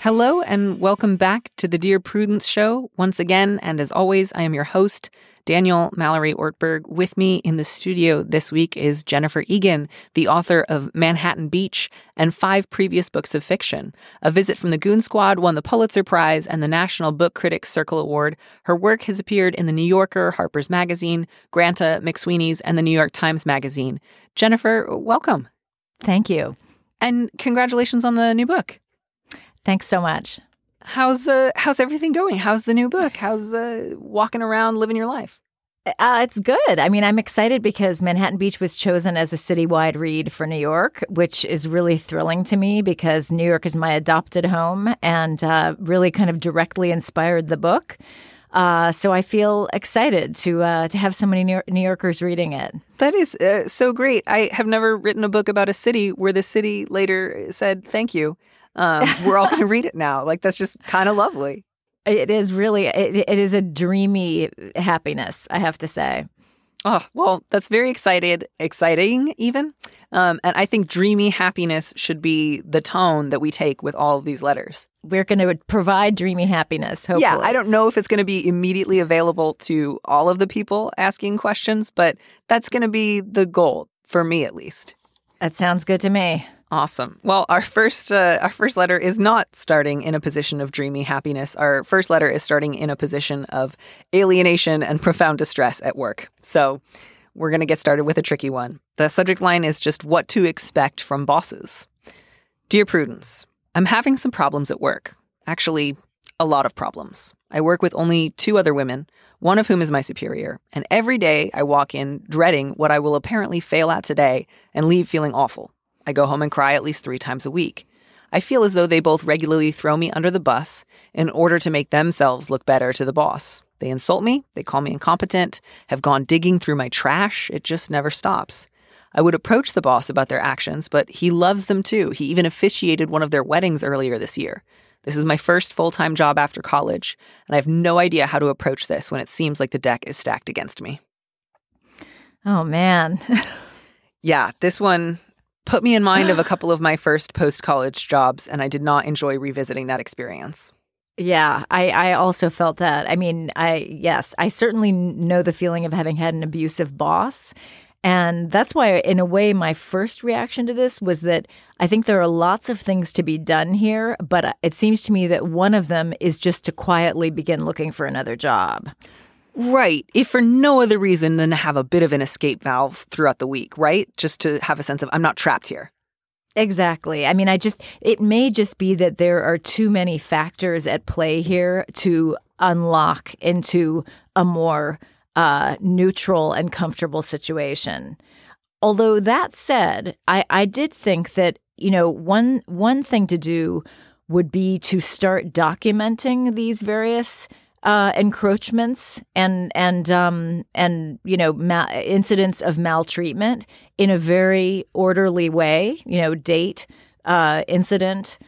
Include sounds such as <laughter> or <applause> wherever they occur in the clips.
Hello and welcome back to the Dear Prudence Show once again. And as always, I am your host, Daniel Mallory Ortberg. With me in the studio this week is Jennifer Egan, the author of Manhattan Beach and five previous books of fiction. A Visit from the Goon Squad won the Pulitzer Prize and the National Book Critics Circle Award. Her work has appeared in The New Yorker, Harper's Magazine, Granta, McSweeney's, and the New York Times Magazine. Jennifer, welcome. Thank you. And congratulations on the new book. Thanks so much. How's uh, how's everything going? How's the new book? How's uh, walking around living your life? Uh, it's good. I mean, I'm excited because Manhattan Beach was chosen as a citywide read for New York, which is really thrilling to me because New York is my adopted home and uh, really kind of directly inspired the book. Uh, so I feel excited to uh, to have so many New Yorkers reading it. That is uh, so great. I have never written a book about a city where the city later said thank you. Um, <laughs> we're all going to read it now. Like that's just kind of lovely. It is really. It, it is a dreamy happiness. I have to say. Oh well, that's very excited, exciting even, um, and I think dreamy happiness should be the tone that we take with all of these letters. We're going to provide dreamy happiness. Hopefully, yeah. I don't know if it's going to be immediately available to all of the people asking questions, but that's going to be the goal for me, at least. That sounds good to me. Awesome. Well, our first uh, our first letter is not starting in a position of dreamy happiness. Our first letter is starting in a position of alienation and profound distress at work. So, we're going to get started with a tricky one. The subject line is just what to expect from bosses. Dear Prudence, I'm having some problems at work. Actually, a lot of problems. I work with only two other women, one of whom is my superior, and every day I walk in dreading what I will apparently fail at today and leave feeling awful. I go home and cry at least three times a week. I feel as though they both regularly throw me under the bus in order to make themselves look better to the boss. They insult me, they call me incompetent, have gone digging through my trash. It just never stops. I would approach the boss about their actions, but he loves them too. He even officiated one of their weddings earlier this year. This is my first full time job after college, and I have no idea how to approach this when it seems like the deck is stacked against me. Oh, man. <laughs> yeah, this one put me in mind of a couple of my first post college jobs, and I did not enjoy revisiting that experience. Yeah, I, I also felt that. I mean, I yes, I certainly know the feeling of having had an abusive boss. And that's why, in a way, my first reaction to this was that I think there are lots of things to be done here, but uh, it seems to me that one of them is just to quietly begin looking for another job. Right. If for no other reason than to have a bit of an escape valve throughout the week, right? Just to have a sense of, I'm not trapped here. Exactly. I mean, I just, it may just be that there are too many factors at play here to unlock into a more uh, neutral and comfortable situation. Although that said, I, I did think that, you know, one, one thing to do would be to start documenting these various uh, encroachments and and um, and you know ma- incidents of maltreatment in a very orderly way. You know, date, uh, incident,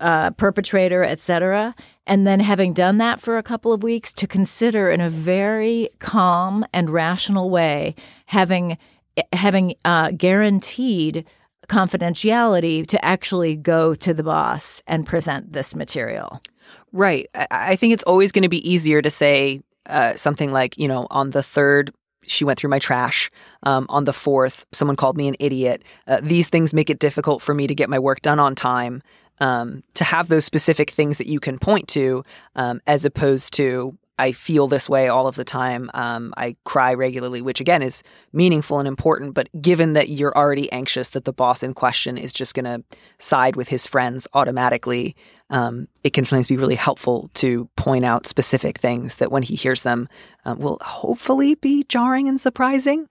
uh, perpetrator, etc. And then having done that for a couple of weeks, to consider in a very calm and rational way having having uh, guaranteed confidentiality to actually go to the boss and present this material. Right. I, think it's always going to be easier to say uh, something like, you know, on the third she went through my trash. Um, on the fourth, someone called me an idiot. Uh, these things make it difficult for me to get my work done on time. Um, to have those specific things that you can point to, um, as opposed to I feel this way all of the time. Um, I cry regularly, which again is meaningful and important. But given that you're already anxious that the boss in question is just going to side with his friends automatically, um, it can sometimes be really helpful to point out specific things that when he hears them um, will hopefully be jarring and surprising.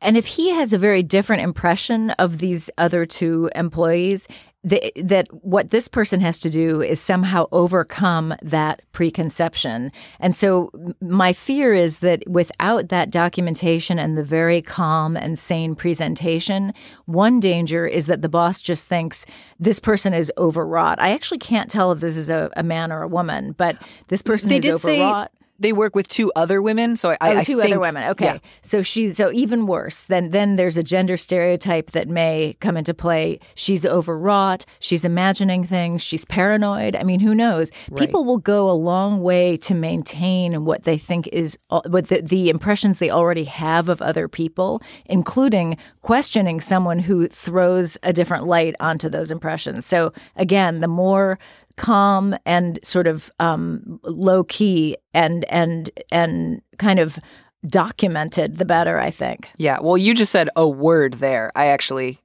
And if he has a very different impression of these other two employees, the, that what this person has to do is somehow overcome that preconception. And so my fear is that without that documentation and the very calm and sane presentation, one danger is that the boss just thinks this person is overwrought. I actually can't tell if this is a, a man or a woman, but this person they is overwrought. They work with two other women. So I, oh, I two think, other women. Okay, yeah. so she's so even worse. Then then there's a gender stereotype that may come into play. She's overwrought. She's imagining things. She's paranoid. I mean, who knows? Right. People will go a long way to maintain what they think is uh, what the, the impressions they already have of other people, including questioning someone who throws a different light onto those impressions. So again, the more calm and sort of um, low key and and and kind of documented, the better. I think. Yeah. Well, you just said a word there. I actually,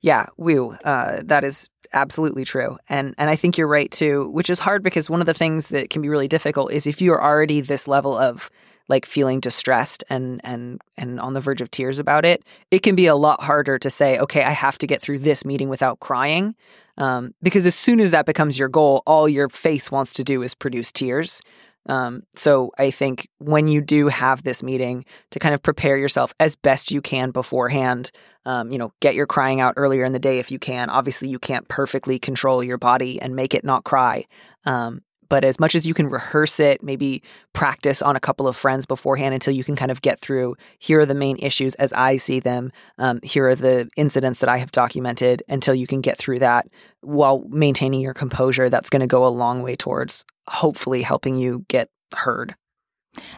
yeah, woo. Uh, that is absolutely true, and and I think you're right too. Which is hard because one of the things that can be really difficult is if you are already this level of like feeling distressed and and and on the verge of tears about it, it can be a lot harder to say, okay, I have to get through this meeting without crying. Um, because as soon as that becomes your goal, all your face wants to do is produce tears. Um, so I think when you do have this meeting, to kind of prepare yourself as best you can beforehand. Um, you know, get your crying out earlier in the day if you can. Obviously, you can't perfectly control your body and make it not cry. Um, but as much as you can rehearse it, maybe practice on a couple of friends beforehand until you can kind of get through. Here are the main issues as I see them. Um, here are the incidents that I have documented until you can get through that while maintaining your composure. That's going to go a long way towards hopefully helping you get heard.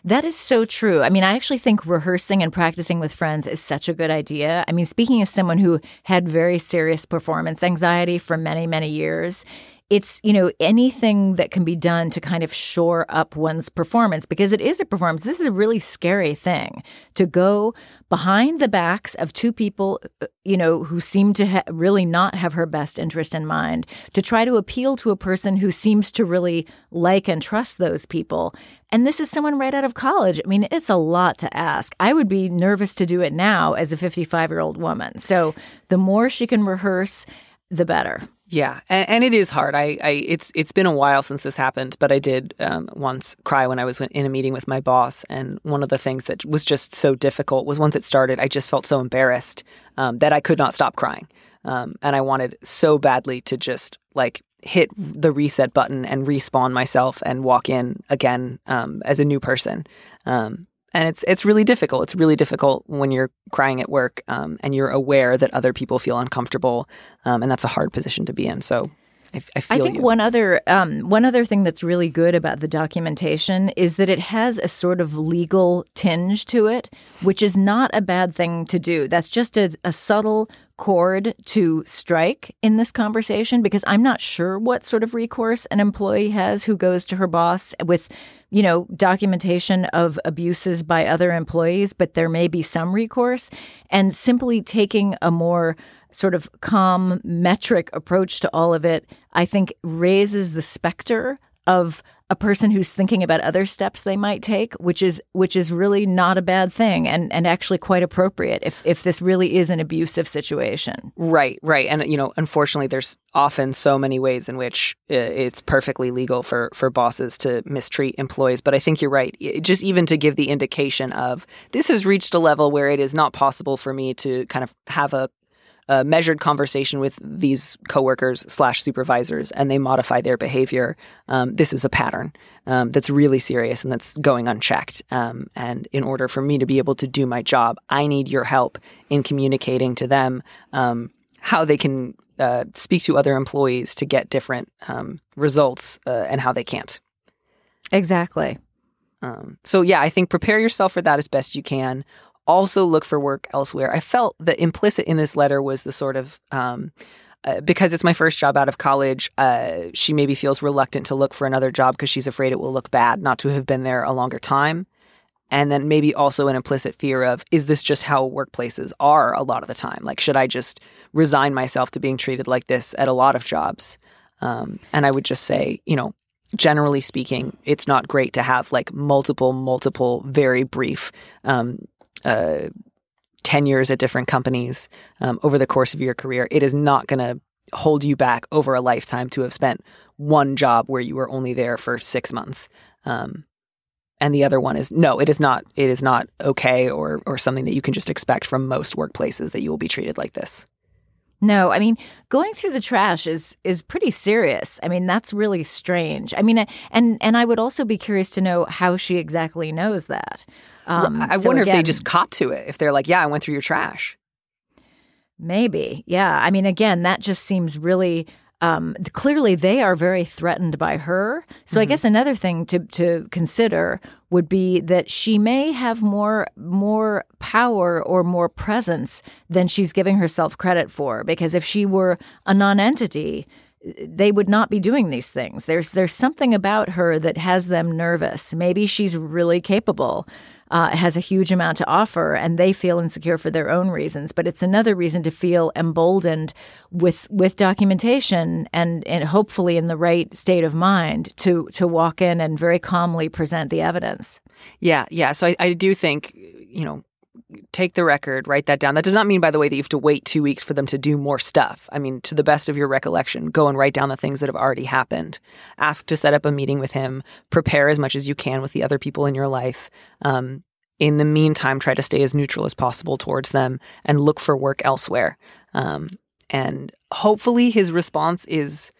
That is so true. I mean, I actually think rehearsing and practicing with friends is such a good idea. I mean, speaking as someone who had very serious performance anxiety for many, many years, it's you know anything that can be done to kind of shore up one's performance because it is a performance. This is a really scary thing to go behind the backs of two people uh, you know who seem to ha- really not have her best interest in mind to try to appeal to a person who seems to really like and trust those people. And this is someone right out of college. I mean it's a lot to ask. I would be nervous to do it now as a 55 year old woman. So the more she can rehearse the better yeah, and, and, it is hard. I, I, it's it's been a while since this happened, but I did um, once cry when I was in a meeting with my boss, and one of the things that was just so difficult was once it started, I just felt so embarrassed um, that I could not stop crying, um, and I wanted so badly to just like hit the reset button and respawn myself and walk in again um, as a new person. Um, and it's it's really difficult. It's really difficult when you're crying at work um, and you're aware that other people feel uncomfortable, um, and that's a hard position to be in. So. I, I, I think you. one other um, one other thing that's really good about the documentation is that it has a sort of legal tinge to it, which is not a bad thing to do. That's just a, a subtle chord to strike in this conversation because I'm not sure what sort of recourse an employee has who goes to her boss with, you know, documentation of abuses by other employees, but there may be some recourse. And simply taking a more sort of calm, metric approach to all of it, I think raises the specter of a person who's thinking about other steps they might take, which is which is really not a bad thing and, and actually quite appropriate if, if this really is an abusive situation. Right, right. And you know, unfortunately there's often so many ways in which uh, it's perfectly legal for for bosses to mistreat employees, but I think you're right. Just even to give the indication of this has reached a level where it is not possible for me to kind of have a a measured conversation with these coworkers slash supervisors and they modify their behavior, um, this is a pattern um, that's really serious and that's going unchecked. Um, and in order for me to be able to do my job, I need your help in communicating to them um, how they can uh, speak to other employees to get different um, results uh, and how they can't. Exactly. Um, so yeah, I think prepare yourself for that as best you can. Also look for work elsewhere. I felt that implicit in this letter was the sort of um, uh, because it's my first job out of college, uh, she maybe feels reluctant to look for another job because she's afraid it will look bad not to have been there a longer time. And then maybe also an implicit fear of, is this just how workplaces are a lot of the time? Like, should I just resign myself to being treated like this at a lot of jobs? Um, and I would just say, you know, generally speaking, it's not great to have like multiple, multiple, very brief um, uh, tenures at different companies um, over the course of your career. It is not going to hold you back over a lifetime to have spent one job where you were only there for six months. Um, and the other one is no, it is not. It is not okay or or something that you can just expect from most workplaces that you will be treated like this. No, I mean going through the trash is is pretty serious. I mean that's really strange. I mean, and and I would also be curious to know how she exactly knows that. Um, I so wonder again, if they just cop to it. If they're like, "Yeah, I went through your trash." Maybe, yeah. I mean, again, that just seems really um, clearly they are very threatened by her. So mm-hmm. I guess another thing to to consider would be that she may have more more power or more presence than she's giving herself credit for. Because if she were a nonentity, they would not be doing these things. There's there's something about her that has them nervous. Maybe she's really capable uh, has a huge amount to offer and they feel insecure for their own reasons. But it's another reason to feel emboldened with with documentation and, and hopefully in the right state of mind to to walk in and very calmly present the evidence. Yeah, yeah. So I, I do think, you know, take the record, write that down. That does not mean, by the way, that you have to wait two weeks for them to do more stuff. I mean, to the best of your recollection, go and write down the things that have already happened. Ask to set up a meeting with him. Prepare as much as you can with the other people in your life. Um, in the meantime, try to stay as neutral as possible towards them and look for work elsewhere. Um, and hopefully, his response is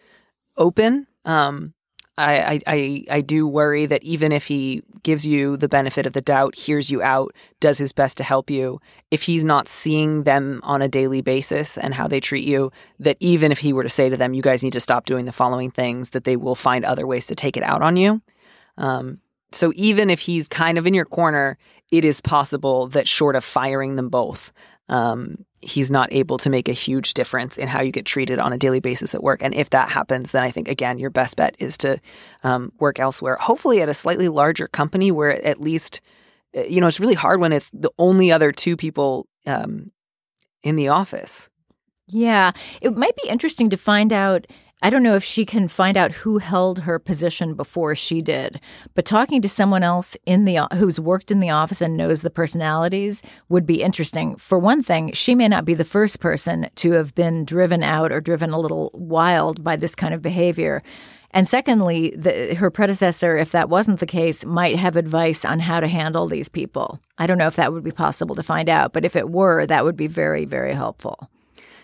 open. Um, I, I, I do worry that even if he gives you the benefit of the doubt, hears you out, does his best to help you, if he's not seeing them on a daily basis and how they treat you, that even if he were to say to them, you guys need to stop doing the following things, that they will find other ways to take it out on you. Um, so even if he's kind of in your corner, it is possible that short of firing them both, um, he's not able to make a huge difference in how you get treated on a daily basis at work. And if that happens, then I think, again, your best bet is to um, work elsewhere, hopefully at a slightly larger company where at least, uh, you know, it's really hard when it's the only other two people um, in the office. Yeah. It might be interesting to find out I don't know if she can find out who held her position before she did, but talking to someone else in the who's worked in the office and knows the personalities would be interesting. For one thing, she may not be the first person to have been driven out or driven a little wild by this kind of behavior. And secondly, the, her predecessor, if that wasn't the case, might have advice on how to handle these people. I don't know if that would be possible to find out, but if it were, that would be very, very helpful.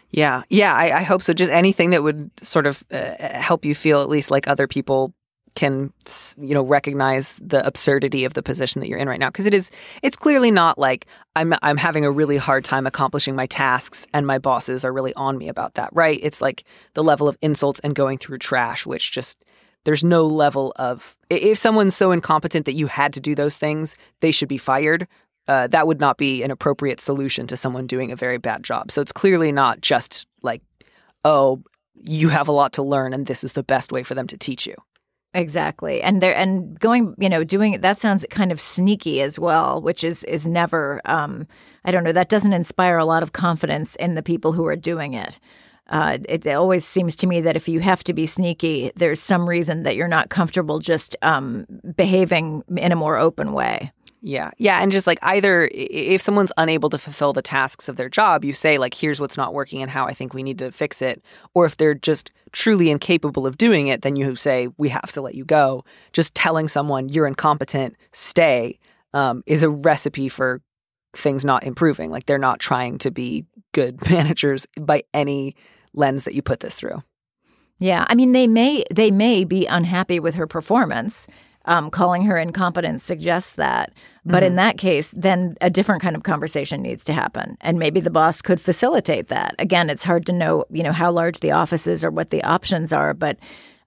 Yeah, yeah, I, I, hope so. Just anything that would sort of uh, help you feel at least like other people can, you know, recognize the absurdity of the position that you're in right now. Because it is, it's clearly not like I'm I'm having a really hard time accomplishing my tasks, and my bosses are really on me about that. Right? It's like the level of insults and going through trash, which just there's no level of if someone's so incompetent that you had to do those things, they should be fired uh, that would not be an appropriate solution to someone doing a very bad job. So it's clearly not just like, oh, you have a lot to learn and this is the best way for them to teach you. Exactly. And there and going, you know, doing that sounds kind of sneaky as well, which is is never um I don't know, that doesn't inspire a lot of confidence in the people who are doing it. Uh, it, it, always seems to me that if you have to be sneaky, there's some reason that you're not comfortable just um, behaving in a more open way. Yeah. Yeah. And just like either if someone's unable to fulfill the tasks of their job, you say, like, here's what's not working and how I think we need to fix it. Or if they're just truly incapable of doing it, then you say, we have to let you go. Just telling someone you're incompetent, stay, um, is a recipe for things not improving. Like they're not trying to be good <laughs> managers by any lens that you put this through. Yeah, I mean they may they may be unhappy with her performance um, calling her incompetent suggests that. But mm-hmm. in that case, then a different kind of conversation needs to happen, and maybe the boss could facilitate that. Again, it's hard to know, you know, how large the office is or what the options are, but.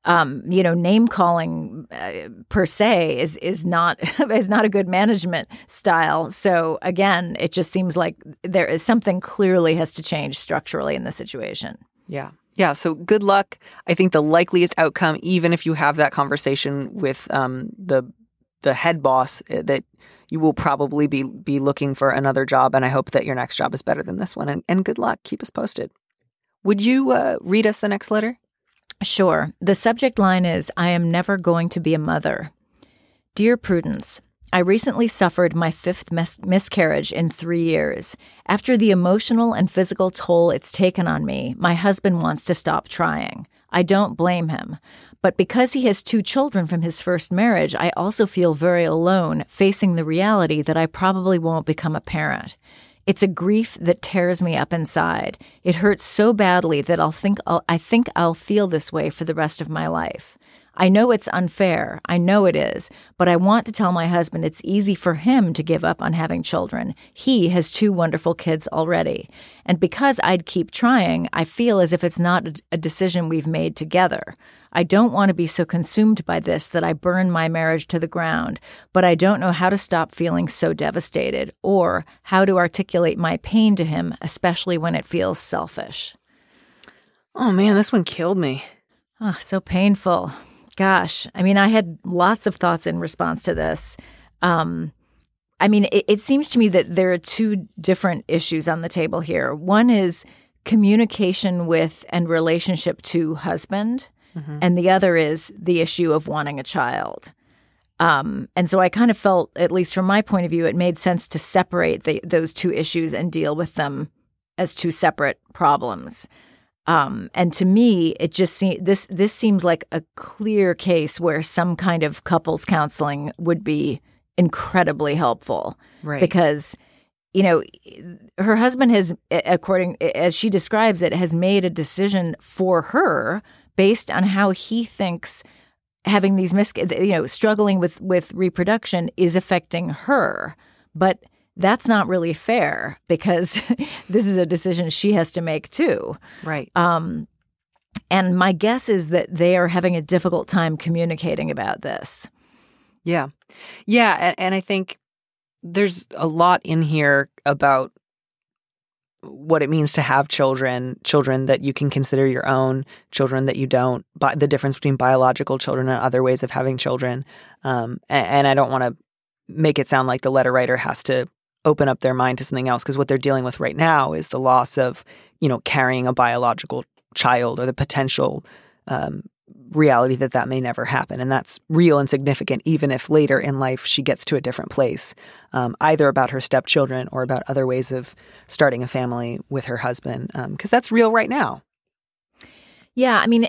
um, you know, name calling uh, per se is is not <laughs> is not a good management style. So again, it just seems like there is something clearly has to change structurally in the situation. Yeah. Yeah. So good luck. I think the likeliest outcome, even if you have that conversation with um, the the head boss, eh, that you will probably be be looking for another job. And I hope that your next job is better than this one. And, and good luck. Keep us posted. Would you uh, read us the next letter? Sure. The subject line is I am never going to be a mother. Dear Prudence, I recently suffered my fifth mis- miscarriage in three years. After the emotional and physical toll it's taken on me, my husband wants to stop trying. I don't blame him. But because he has two children from his first marriage, I also feel very alone, facing the reality that I probably won't become a parent. It's a grief that tears me up inside. It hurts so badly that I'll think I'll, I think I'll feel this way for the rest of my life. I know it's unfair. I know it is. But I want to tell my husband it's easy for him to give up on having children. He has two wonderful kids already. And because I'd keep trying, I feel as if it's not a decision we've made together. I don't want to be so consumed by this that I burn my marriage to the ground, but I don't know how to stop feeling so devastated or how to articulate my pain to him, especially when it feels selfish. Oh man, this one killed me. Oh, so painful. Gosh, I mean, I had lots of thoughts in response to this. Um, I mean, it, it seems to me that there are two different issues on the table here. One is communication with and relationship to husband mm-hmm. and the other is the issue of wanting a child. Um, and so I kind of felt, at least from my point of view, it made sense to separate the, those two issues and deal with them as two separate problems. Um, and to me, it just seems this this seems like a clear case where some kind of couples counseling would be incredibly helpful, right? Because you know her husband has, according as she describes it, has made a decision for her based on how he thinks having these mis you know struggling with with reproduction is affecting her but that's not really fair because <laughs> this is a decision she has to make too. Right. Um and my guess is that they are having a difficult time communicating about this. Yeah. Yeah and, and i think there's a lot in here about what it means to have children, children that you can consider your own, children that you don't, but the difference between biological children and other ways of having children. Um, and, and I don't want to make it sound like the letter writer has to open up their mind to something else because what they're dealing with right now is the loss of, you know, carrying a biological child or the potential um, reality that that may never happen. And that's real and significant, even if later in life she gets to a different place, um, either about her stepchildren or about other ways of starting a family with her husband, because um, that's real right now. Yeah, I mean,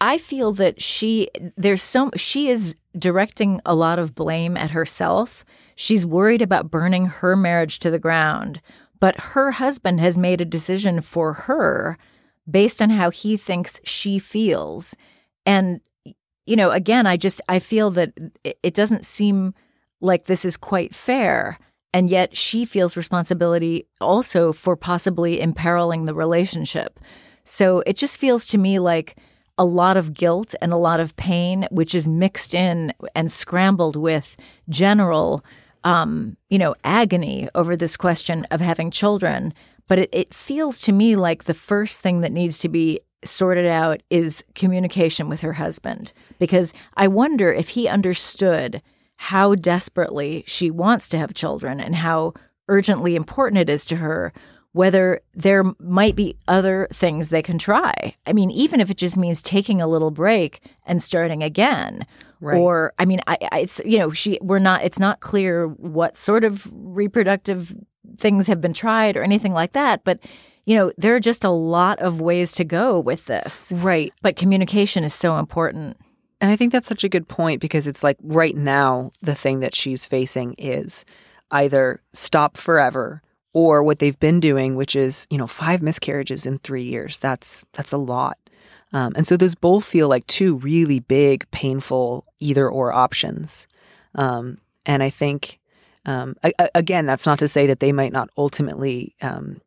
I feel that she there's so she is directing a lot of blame at herself. She's worried about burning her marriage to the ground, but her husband has made a decision for her based on how he thinks she feels. And, you know, again, I just, I feel that it doesn't seem like this is quite fair. And yet she feels responsibility also for possibly imperiling the relationship. So it just feels to me like a lot of guilt and a lot of pain, which is mixed in and scrambled with general, um, you know, agony over this question of having children. But it, it feels to me like the first thing that needs to be sorted out is communication with her husband because I wonder if he understood how desperately she wants to have children and how urgently important it is to her whether there might be other things they can try. I mean, even if it just means taking a little break and starting again. Right. Or, I mean, I, I, it's you know, she we're not. It's not clear what sort of reproductive things have been tried or anything like that. But you know, there are just a lot of ways to go with this. Right. But communication is so important. And I think that's such a good point because it's like right now, the thing that she's facing is either stop forever or what they've been doing, which is, you know, five miscarriages in three years. That's that's a lot. Um, and so those both feel like two really big, painful either or options. Um, and I think, um, I, again, that's not to say that they might not ultimately um,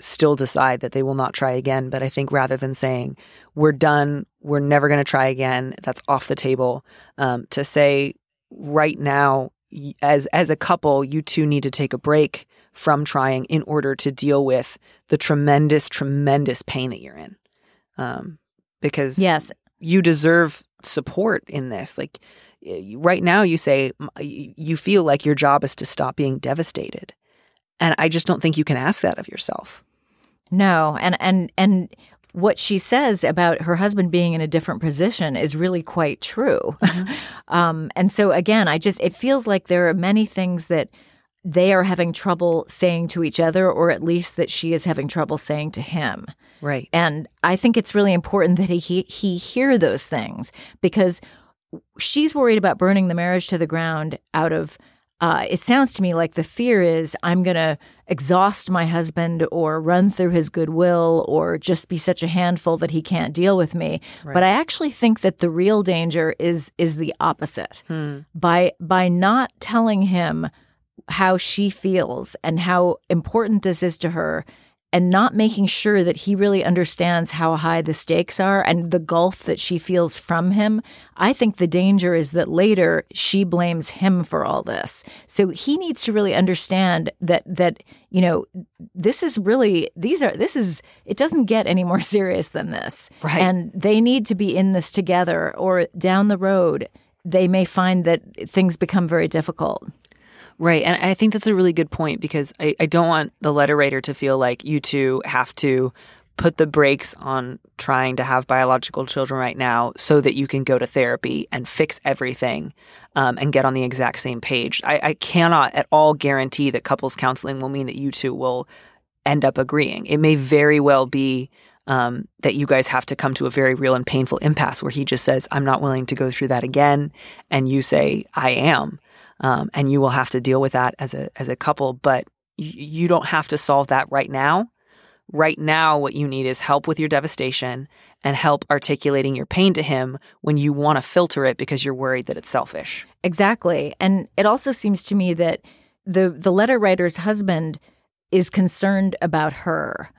still decide that they will not try again. But I think rather than saying, we're done we're never going to try again. That's off the table. Um, to say right now, as as a couple, you two need to take a break from trying in order to deal with the tremendous, tremendous pain that you're in. Um, because Yes. you deserve support in this. Like right now, you say you feel like your job is to stop being devastated, and I just don't think you can ask that of yourself. No, and and and what she says about her husband being in a different position is really quite true. <laughs> um, and so again, I just it feels like there are many things that they are having trouble saying to each other, or at least that she is having trouble saying to him. Right. And I think it's really important that he he, he hear those things because she's worried about burning the marriage to the ground out of uh, it sounds to me like the fear is I'm going to exhaust my husband or run through his goodwill or just be such a handful that he can't deal with me. But I actually think that the real danger is is the opposite. By by not telling him how she feels and how important this is to her and not making sure that he really understands how high the stakes are and the gulf that she feels from him, I think the danger is that later she blames him for all this. So he needs to really understand that that you know this is really these are this is it doesn't get any more <laughs> serious than this. Right. And they need to be in this together or down the road they may find that things become very difficult. Right. And I think that's a really good point because I, I don't want the letter writer to feel like you two have to put the brakes on trying to have biological children right now so that you can go to therapy and fix everything um, and get on the exact same page. I, I cannot at all guarantee that couples counseling will mean that you two will end up agreeing. It may very well be um, that you guys have to come to a very real and painful impasse where he just says, I'm not willing to go through that again. And you say, I am um, and you will have to deal with that as a as a couple. But y- you don't have to solve that right now. Right now, what you need is help with your devastation and help articulating your pain to him when you want to filter it because you're worried that it's selfish. Exactly. And it also seems to me that the the letter writer's husband is concerned about her.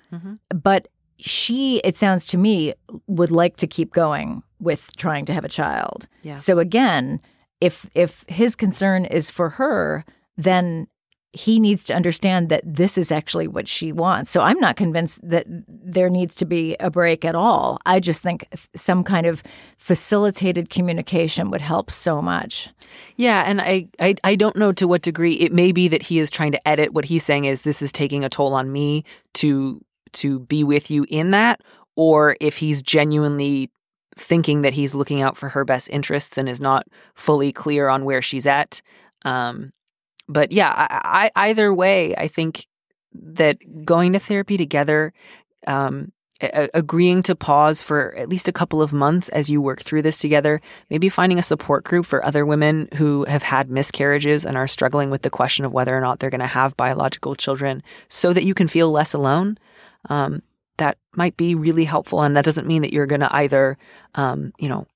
But she, it sounds to me, would like to keep going with trying to have a child. Yeah. So again, if if his concern is for her, then he needs to understand that this is actually what she wants. So I'm not convinced that there needs to be a break at all. I just think some kind of facilitated communication would help so much. Yeah, and I, I I don't know to what degree it may be that he is trying to edit what he's saying is this is taking a toll on me to to be with you in that, or if he's genuinely thinking that he's looking out for her best interests and is not fully clear on where she's at. Um, but yeah, I, I, either way, I think that going to therapy together, um, a- agreeing to pause for at least a couple of months as you work through this together, maybe finding a support group for other women who have had miscarriages and are struggling with the question of whether or not they're going to have biological children so that you can feel less alone. Um, that might be really helpful. And that doesn't mean that you're going to either, um, you know,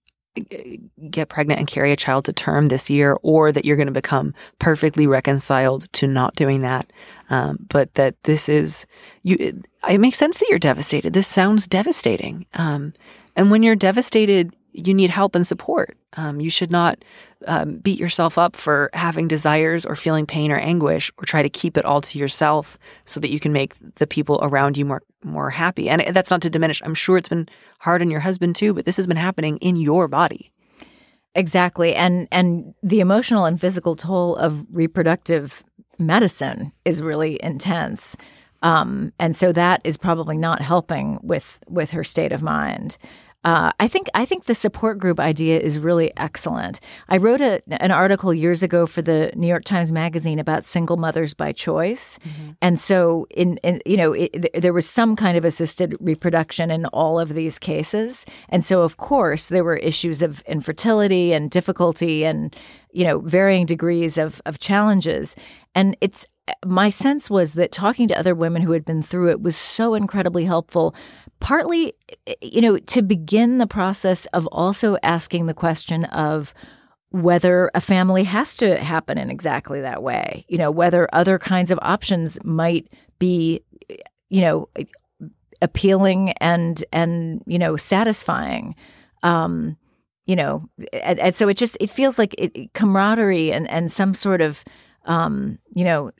get pregnant and carry a child to term this year, or that you're going to become perfectly reconciled to not doing that. Um, but that this is you. It, it makes sense that you're devastated. This sounds devastating. Um, and when you're devastated, you need help and support. Um, you should not um, beat yourself up for having desires or feeling pain or anguish, or try to keep it all to yourself so that you can make the people around you more more happy. And that's not to diminish. I'm sure it's been hard on your husband too, but this has been happening in your body. Exactly. And and the emotional and physical toll of reproductive medicine is really intense. Um, and so that is probably not helping with with her state of mind. Uh, I think I think the support group idea is really excellent. I wrote a, an article years ago for the New York Times Magazine about single mothers by choice, and so in, in you know it, there was some kind of assisted reproduction in all of these cases, and so of course there were issues of infertility and difficulty and you know varying degrees of of challenges, and it's my sense was that talking to other women who had been through it was so incredibly helpful partly eh, you know to begin the process of also asking the question of whether a family has to happen in exactly that way you know whether other kinds of options might be eh, you know eh, appealing and and you know satisfying. Um, you know, and, and, so it just it feels like it, camaraderie and and some sort of um, you know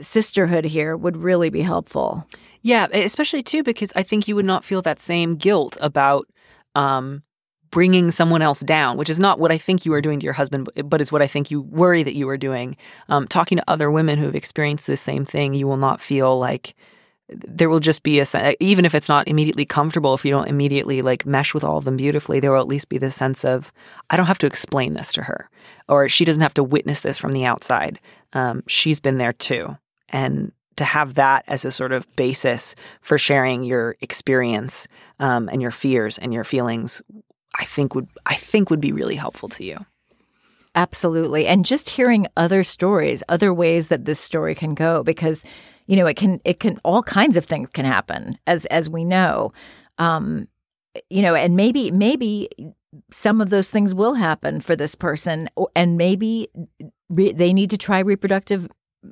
sisterhood here would really be helpful. Yeah, especially too because I think you would not feel that same guilt about um, bringing someone else down, which is not what I think you are doing to your husband, but is what I think you worry that you are doing. Um, talking to other women who have experienced this same thing, you will not feel like there will just be a even if it's not immediately comfortable if you don't immediately like mesh with all of them beautifully there will at least be this sense of i don't have to explain this to her or she doesn't have to witness this from the outside. Um, she's been there too. And to have that as a sort of basis for sharing your experience um, and your fears and your feelings i think would i think would be really helpful to you. Absolutely. And just hearing other stories other ways that this story can go because you know it can it can all kinds of things can happen as as we know um you know and maybe maybe some of those things will happen for this person and maybe re- they need to try reproductive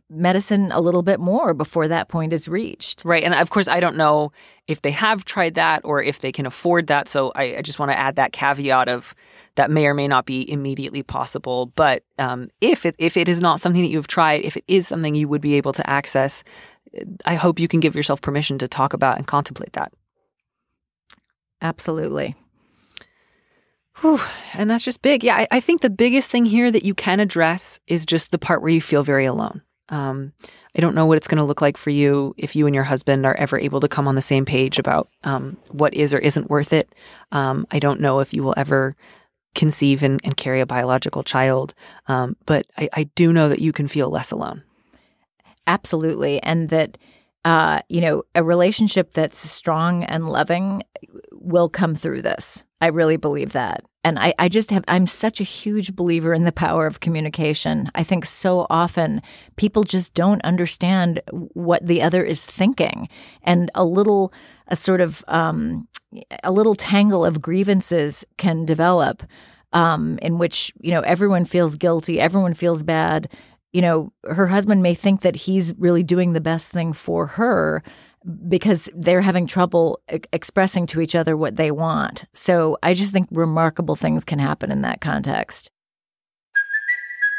medicine a little bit more before that point is reached. Right. And of course, I don't know if they have tried that or if they can afford that. So I, I just want to add that caveat of that may or may not be immediately possible. But um, if it, if it is not something that you've tried, if it is something you would be able to access, I hope you can give yourself permission to talk about and contemplate that. Absolutely. Whew. And that's just big. Yeah, I, I, think the biggest thing here that you can address is just the part where you feel very alone. Um, I don't know what it's going to look like for you if you and your husband are ever able to come on the same page about um, what is or isn't worth it. Um, I don't know if you will ever conceive and, and carry a biological child. Um, but I, I, do know that you can feel less alone. Absolutely. And that, uh, you know, a relationship that's strong and loving will come through this. I really believe that. And I, I just have, I'm such a huge believer in the power of communication. I think so often people just don't understand what the other is thinking. And a little, a sort of, um, a little tangle of grievances can develop um, in which you know everyone feels guilty, everyone feels bad. You know, her husband may think that he's really doing the best thing for her because they're having trouble expressing to each other what they want. So I just think remarkable things can happen in that context.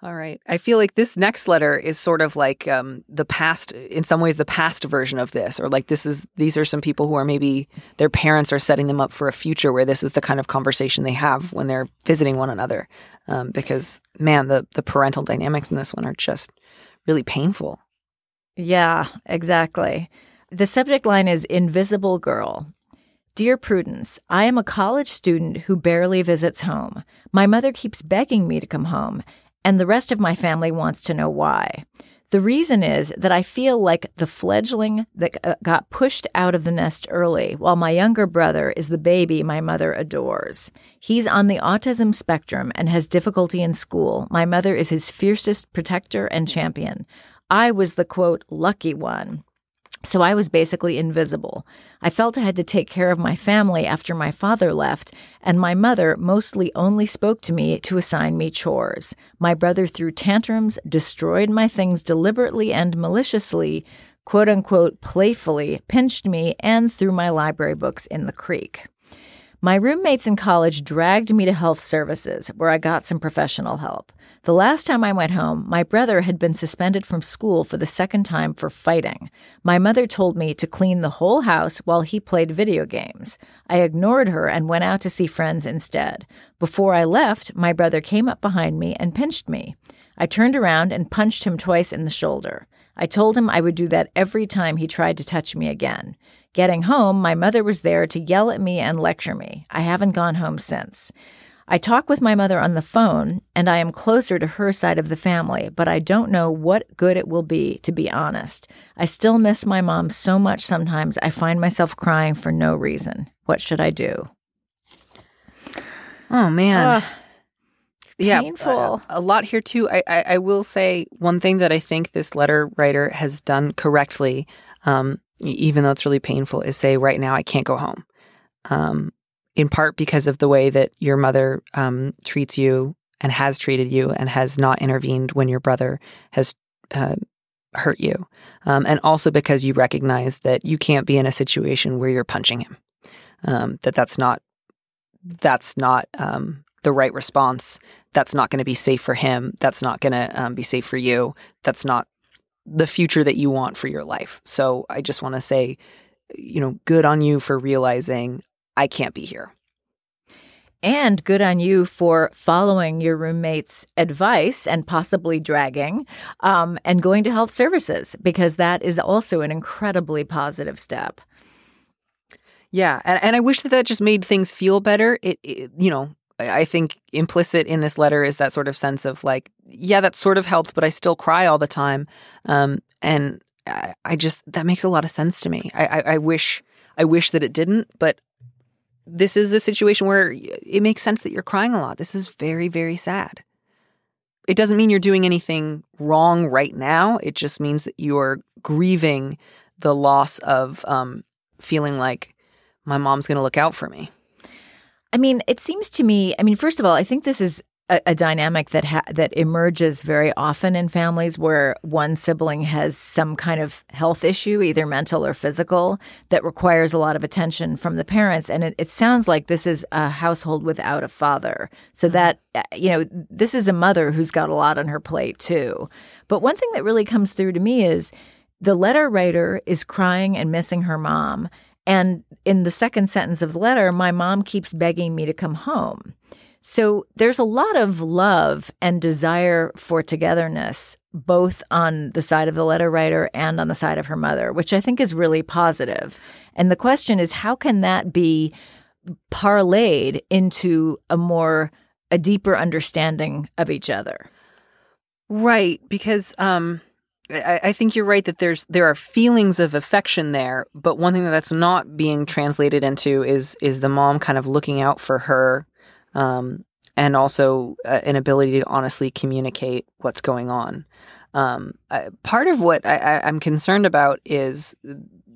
All right. I feel like this next letter is sort of like um, the past, in some ways, the past version of this, or like this is these are some people who are maybe their parents are setting them up for a future where this is the kind of conversation they have when they're visiting one another. Um, because man, the the parental dynamics in this one are just really painful. Yeah, exactly. The subject line is Invisible Girl. Dear Prudence, I am a college student who barely visits home. My mother keeps begging me to come home, and the rest of my family wants to know why. The reason is that I feel like the fledgling that uh, got pushed out of the nest early, while my younger brother is the baby my mother adores. He's on the autism spectrum and has difficulty in school. My mother is his fiercest protector and champion. I was the quote, lucky one. So I was basically invisible. I felt I had to take care of my family after my father left, and my mother mostly only spoke to me to assign me chores. My brother threw tantrums, destroyed my things deliberately and maliciously, quote unquote, playfully, pinched me, and threw my library books in the creek. My roommates in college dragged me to health services, where I got some professional help. The last time I went home, my brother had been suspended from school for the second time for fighting. My mother told me to clean the whole house while he played video games. I ignored her and went out to see friends instead. Before I left, my brother came up behind me and pinched me. I turned around and punched him twice in the shoulder. I told him I would do that every time he tried to touch me again. Getting home, my mother was there to yell at me and lecture me. I haven't gone home since. I talk with my mother on the phone, and I am closer to her side of the family, but I don't know what good it will be, to be honest. I still miss my mom so much sometimes I find myself crying for no reason. What should I do? Oh man. Ugh, yeah, painful. A, lot here too. I, I I will say one thing that I think this letter writer has done correctly, um, even though it's really painful, is say right now I can't go home. Um, in part because of the way that your mother um, treats you and has treated you and has not intervened when your brother has uh, hurt you, um, and also because you recognize that you can't be in a situation where you're punching him. Um, that that's not that's not um, the right response. That's not going to be safe for him. That's not going to um, be safe for you. That's not the future that you want for your life. So I just want to say, you know, good on you for realizing I can't be here. And good on you for following your roommate's advice and possibly dragging um, and going to health services because that is also an incredibly positive step. Yeah, and, and I wish that that just made things feel better. It, it, you know, I think implicit in this letter is that sort of sense of like, yeah, that sort of helped, but I still cry all the time, um, and I, I just that makes a lot of sense to me. I, I, I wish, I wish that it didn't, but this is a situation where it makes sense that you're crying a lot. This is very, very sad. It doesn't mean you're doing anything wrong right now. It just means that you're grieving the loss of um, feeling like my mom's going to look out for me. I mean, it seems to me. I mean, first of all, I think this is a, a dynamic that ha- that emerges very often in families where one sibling has some kind of health issue, either mental or physical, that requires a lot of attention from the parents. And it, it sounds like this is a household without a father, so that uh, you know, this is a mother who's got a lot on her plate too. But one thing that really comes through to me is the letter writer is crying and missing her mom. And in the second sentence of the letter, my mom keeps begging me to come home. So there's a lot of love and desire for togetherness, both on the side of the letter writer and on the side of her mother, which I think is really positive. And the question is, how can that be parlayed into a more, a deeper understanding of each other? Right, because um, I, I think you're right that there's there are feelings of affection there, but one thing that that's not being translated into is is the mom kind of looking out for her, um, and also uh, an ability to honestly communicate what's going on. Um, I, part of what I, I'm concerned about is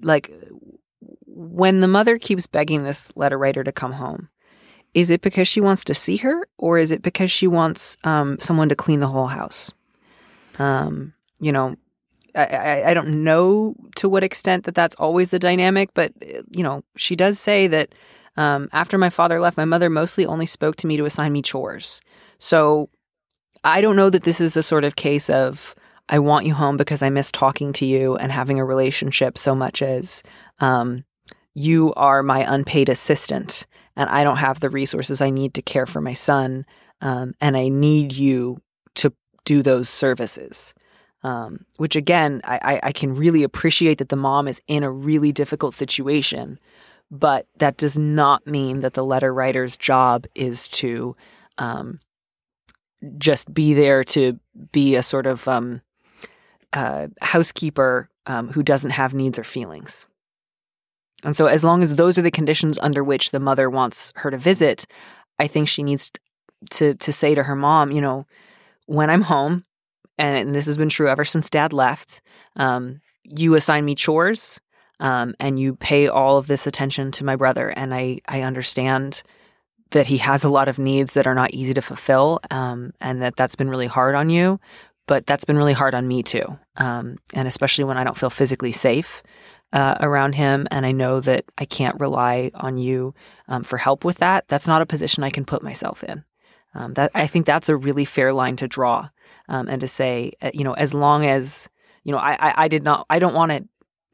like when the mother keeps begging this letter writer to come home. Is it because she wants to see her, or is it because she wants um, someone to clean the whole house? Um, you know, I, I, I don't know to what extent that that's always the dynamic, but uh, you know, she does say that um, after my father left, my mother mostly only spoke to me to assign me chores. So I don't know that this is a sort of case of I want you home because I miss talking to you and having a relationship so much as um, you are my unpaid assistant and I don't have the resources I need to care for my son, um, and I need you to do those services. Um, which again, I, I, I can really appreciate that the mom is in a really difficult situation, but that does not mean that the letter writer's job is to um, just be there to be a sort of um, uh, housekeeper um, who doesn't have needs or feelings. And so, as long as those are the conditions under which the mother wants her to visit, I think she needs to to say to her mom, you know, when I'm home, and this has been true ever since Dad left, um, you assign me chores, um, and you pay all of this attention to my brother, and I I understand that he has a lot of needs that are not easy to fulfill, um, and that that's been really hard on you, but that's been really hard on me too, um, and especially when I don't feel physically safe uh, around him, and I know that I can't rely on you um, for help with that. That's not a position I can put myself in. Um, that I think that's a really fair line to draw, um, and to say, uh, you know, as long as you know, I I, I did not, I don't want to,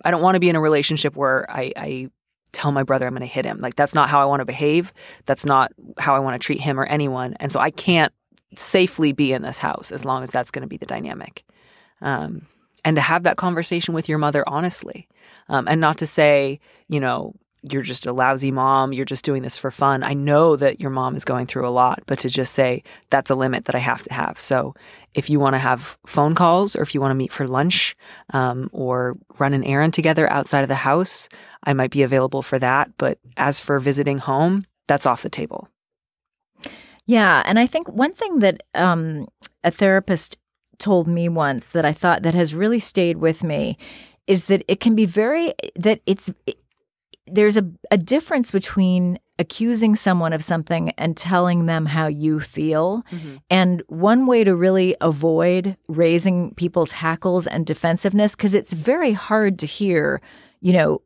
I don't want to be in a relationship where I, I tell my brother I'm going to hit him. Like that's not how I want to behave. That's not how I want to treat him or anyone. And so I can't safely be in this house as long as that's going to be the dynamic. Um, and to have that conversation with your mother honestly, um, and not to say, you know, you're just a lousy mom, you're just doing this for fun. I know that your mom is going through a lot, but to just say that's a limit that I have to have. So if you want to have phone calls or if you want to meet for lunch um, or run an errand together outside of the house, I might be available for that. But as for visiting home, that's off the table. Yeah, and I think one thing that um, a therapist told me once that I thought that has really stayed with me is that it can be very that it's there's a, a difference between accusing someone of something and telling them how you feel. Mm-hmm. And one way to really avoid raising people's hackles and defensiveness, because it's very hard to hear, you know,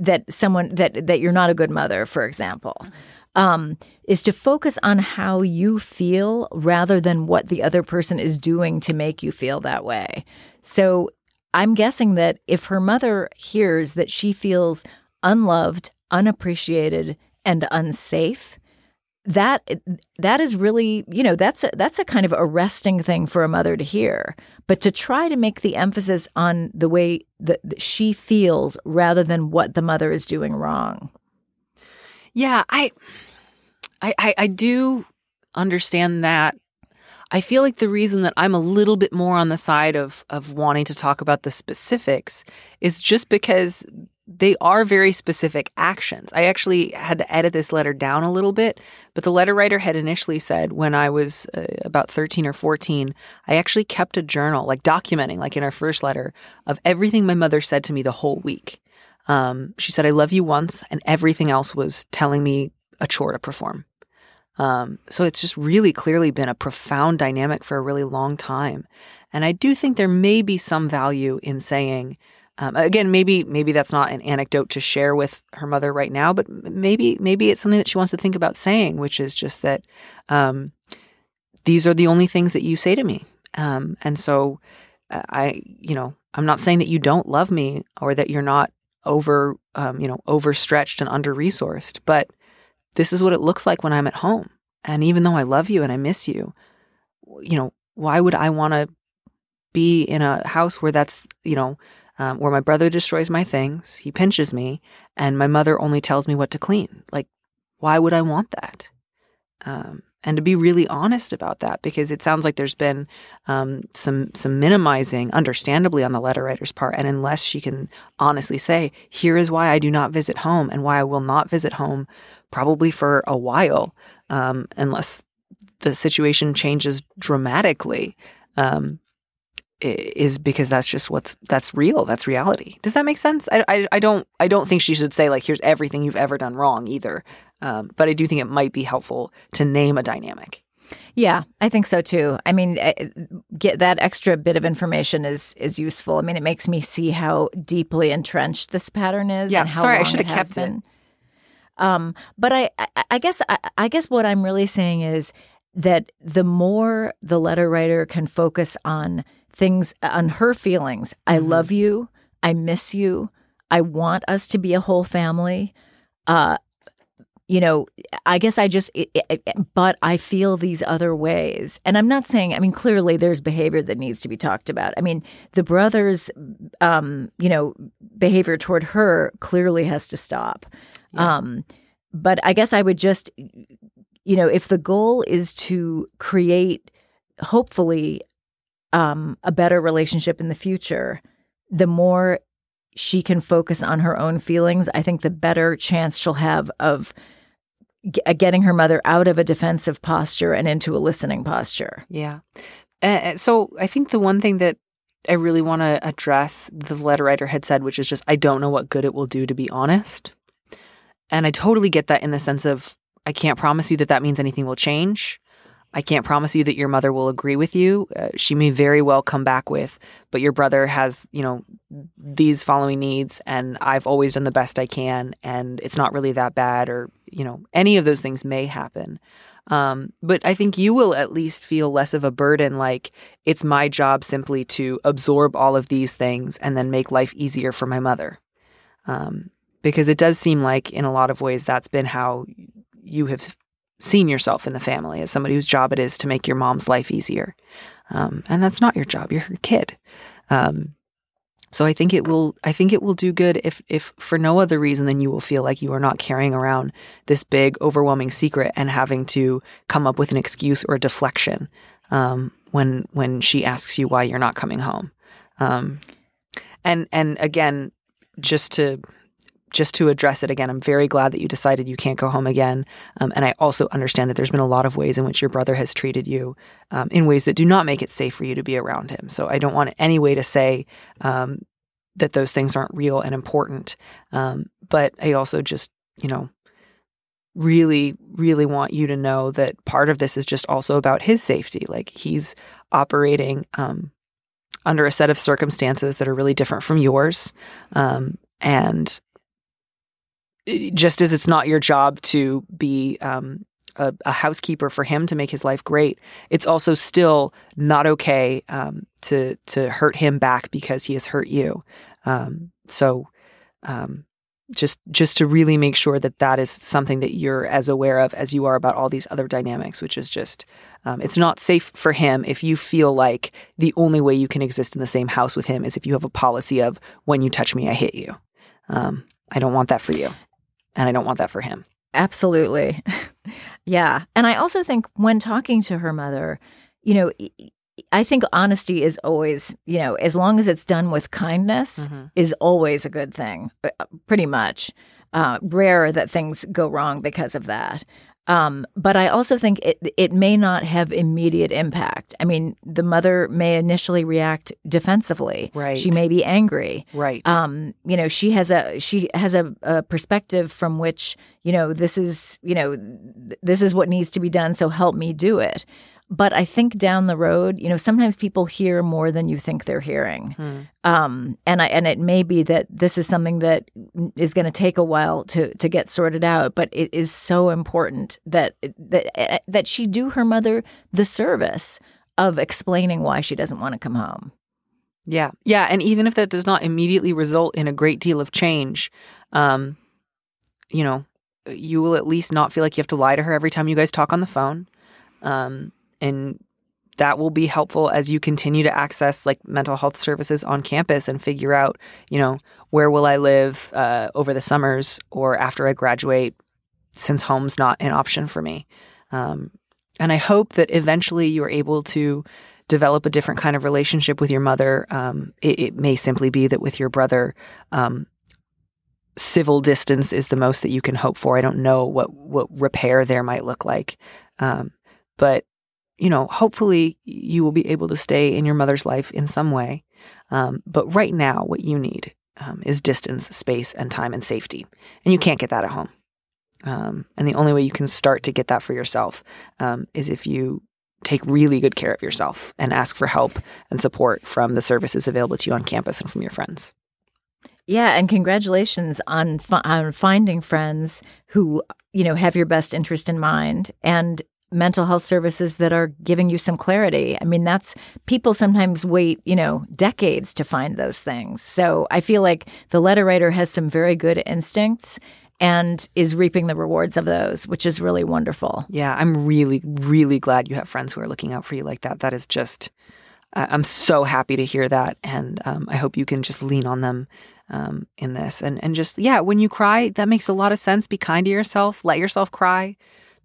that someone that that you're not a good mother, for example. Mm-hmm. Um, is to focus on how you feel rather than what the other person is doing to make you feel that way. So I'm guessing that if her mother hears that she feels unloved, unappreciated, and unsafe, that that is really you know that's a, that's a kind of arresting thing for a mother to hear. But to try to make the emphasis on the way that, she feels rather than what the mother is doing wrong. Yeah i i, I do understand that. I feel like the reason that I'm a little bit more on the side of of wanting to talk about the specifics is just because they are very specific actions. I actually had to edit this letter down a little bit, but the letter writer had initially said when I was uh, about 13 or 14, I actually kept a journal, like documenting, like in our first letter, of everything my mother said to me the whole week. Um, she said, I love you once, and everything else was telling me a chore to perform. Um, so it's just really clearly been a profound dynamic for a really long time. And I do think there may be some value in saying, um, again, maybe maybe that's not an anecdote to share with her mother right now, but maybe maybe it's something that she wants to think about saying, which is just that um, these are the only things that you say to me, um, and so uh, I, you know, I'm not saying that you don't love me or that you're not over, um, you know, overstretched and under resourced, but this is what it looks like when I'm at home, and even though I love you and I miss you, you know, why would I want to be in a house where that's you know um, where my brother destroys my things, he pinches me, and my mother only tells me what to clean. Like, why would I want that? Um, and to be really honest about that, because it sounds like there's been um, some some minimizing, understandably, on the letter writer's part. And unless she can honestly say, "Here is why I do not visit home, and why I will not visit home, probably for a while, um, unless the situation changes dramatically," um, is because that's just what's that's real that's reality does that make sense I, I, I don't i don't think she should say like here's everything you've ever done wrong either um, but i do think it might be helpful to name a dynamic yeah, I think so too. I mean, eh, get that extra bit of information is is useful. I mean, it makes me see how deeply entrenched this pattern is. Yeah, and how sorry, I should have kept been. it. Um, but I, I, I guess, I, I guess what I'm really saying is that the more the letter writer can focus on things on her feelings. Mm-hmm. I love you. I miss you. I want us to be a whole family. Uh, you know, I guess I just, it, it, but I feel these other ways. And I'm not saying, I mean, clearly there's behavior that needs to be talked about. I mean, the brother's, um, you know, behavior toward her clearly has to stop. Yeah. Um, but I guess I would just, you know, if the goal is to create, hopefully, um, a better relationship in the future, the more she can focus on her own feelings, I think the better chance she'll have of g- uh, getting her mother out of a defensive posture and into a listening posture. Yeah. Uh, so I think the one thing that I really want to address, the letter writer had said, which is just, I don't know what good it will do to be honest. And I totally get that in the sense of, I can't promise you that that means anything will change. I can't promise you that your mother will agree with you. Uh, she may very well come back with, but your brother has, you know, these following needs, and I've always done the best I can, and it's not really that bad, or, you know, any of those things may happen. Um, but I think you will at least feel less of a burden. Like it's my job simply to absorb all of these things and then make life easier for my mother. Um, because it does seem like, in a lot of ways, that's been how you have seen yourself in the family as somebody whose job it is to make your mom's life easier. Um, and that's not your job. You're her kid. Um, so I think it will. I think it will do good if, if for no other reason than you will feel like you are not carrying around this big, overwhelming secret and having to come up with an excuse or a deflection um, when when she asks you why you're not coming home. Um, and and again, just to just to address it again, I'm very glad that you decided you can't go home again. Um, and I also understand that there's been a lot of ways in which your brother has treated you um, in ways that do not make it safe for you to be around him. So I don't want any way to say um, that those things aren't real and important. Um, but I also just, you know, really, really want you to know that part of this is just also about his safety. Like he's operating um, under a set of circumstances that are really different from yours. Um, and just as it's not your job to be um, a, a, housekeeper for him to make his life great, it's also still not okay um, to to hurt him back because he has hurt you. Um, so, um, just just to really make sure that that is something that you're as aware of as you are about all these other dynamics, which is just um, it's not safe for him if you feel like the only way you can exist in the same house with him is if you have a policy of when you touch me, I hit you. Um, I don't want that for you and I don't want that for him. Absolutely. <laughs> yeah. And I also think when talking to her mother, you know, I think honesty is always, you know, as long as it's done with kindness, mm-hmm. is always a good thing, uh, pretty much. Uh, rare that things go wrong because of that. Um, but I also think it it may not have immediate impact. I mean, the mother may initially react defensively. Right. She may be angry. Right. Um, you know, she has a she has a, a perspective from which you know this is you know th- this is what needs to be done. So help me do it. But I think down the road, you know, sometimes people hear more than you think they're hearing, hmm. um, and I, and it may be that this is something that is going to take a while to to get sorted out. But it is so important that that that she do her mother the service of explaining why she doesn't want to come home. Yeah, yeah, and even if that does not immediately result in a great deal of change, um, you know, you will at least not feel like you have to lie to her every time you guys talk on the phone. Um, and that will be helpful as you continue to access like mental health services on campus and figure out, you know, where will I live uh, over the summers or after I graduate, since home's not an option for me. Um, and I hope that eventually you're able to develop a different kind of relationship with your mother. Um, it, it, may simply be that with your brother, um, civil distance is the most that you can hope for. I don't know what what repair there might look like, um, but you know, hopefully you will be able to stay in your mother's life in some way. Um, but right now, what you need um, is distance, space, and time and safety. And you can't get that at home. Um, and the only way you can start to get that for yourself um, is if you take really good care of yourself and ask for help and support from the services available to you on campus and from your friends. Yeah, and congratulations on fi- on finding friends who you know have your best interest in mind and mental health services that are giving you some clarity. I mean, that's people sometimes wait, you know, decades to find those things. So I feel like the letter writer has some very good instincts and is reaping the rewards of those, which is really wonderful. Yeah, I'm really, really glad you have friends who are looking out for you like that. That is just, I'm so happy to hear that. And um, I hope you can just lean on them um, in this. And, and just, yeah, when you cry, that makes a lot of sense. Be kind to yourself, let yourself cry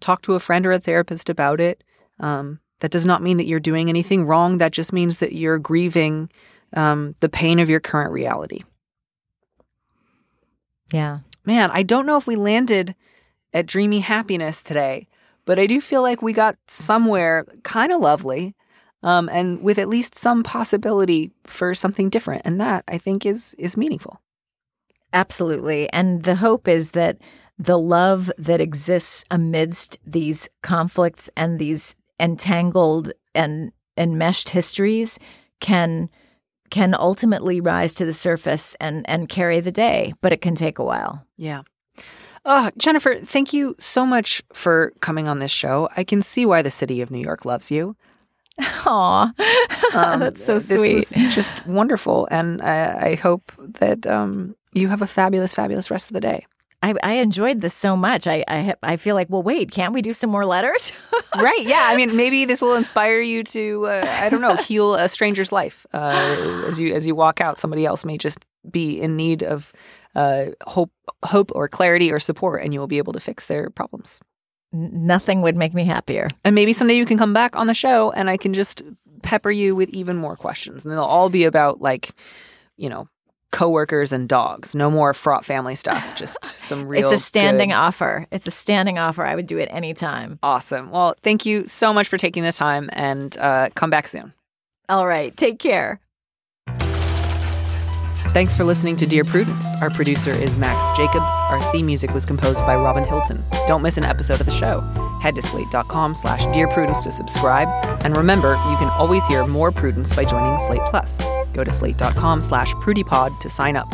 talk to a friend or a therapist about it. Um, that does not mean that you're doing anything wrong. That just means that you're grieving um, the pain of your current reality. Yeah. Man, I don't know if we landed at dreamy happiness today, but I do feel like we got somewhere kind of lovely. Um, and with at least some possibility for something different, and that I think is is meaningful. Absolutely, and the hope is that the love that exists amidst these conflicts and these entangled and enmeshed histories can can ultimately rise to the surface and and carry the day, but it can take a while. Yeah. Uh, Jennifer, thank you so much for coming on this show. I can see why the city of New York loves you. Aw, <laughs> um, that's so sweet. just wonderful, and I, I hope that um, you have a fabulous, fabulous rest of the day. I, I enjoyed this so much. I, I I feel like, well, wait, can't we do some more letters? <laughs> right? Yeah. I mean, maybe this will inspire you to, uh, I don't know, heal a stranger's life uh, as you as you walk out. Somebody else may just be in need of uh, hope, hope or clarity or support, and you will be able to fix their problems. Nothing would make me happier. And maybe someday you can come back on the show, and I can just pepper you with even more questions, and they'll all be about like, you know, coworkers and dogs. No more fraught family stuff. Just <laughs> some real. It's a standing good- offer. It's a standing offer. I would do it anytime. Awesome. Well, thank you so much for taking the time, and uh, come back soon. All right. Take care. Thanks for listening to Dear Prudence. Our producer is Max Jacobs. Our theme music was composed by Robin Hilton. Don't miss an episode of the show. Head to slate.com slash Dear Prudence to subscribe. And remember, you can always hear more Prudence by joining Slate Plus. Go to slate.com slash prudypod to sign up.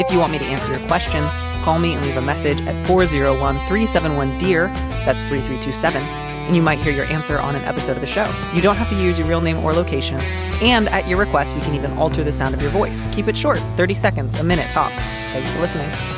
If you want me to answer your question, call me and leave a message at 401-371-DEAR, that's 3327, and you might hear your answer on an episode of the show. You don't have to use your real name or location, and at your request, we can even alter the sound of your voice. Keep it short, 30 seconds, a minute tops. Thanks for listening.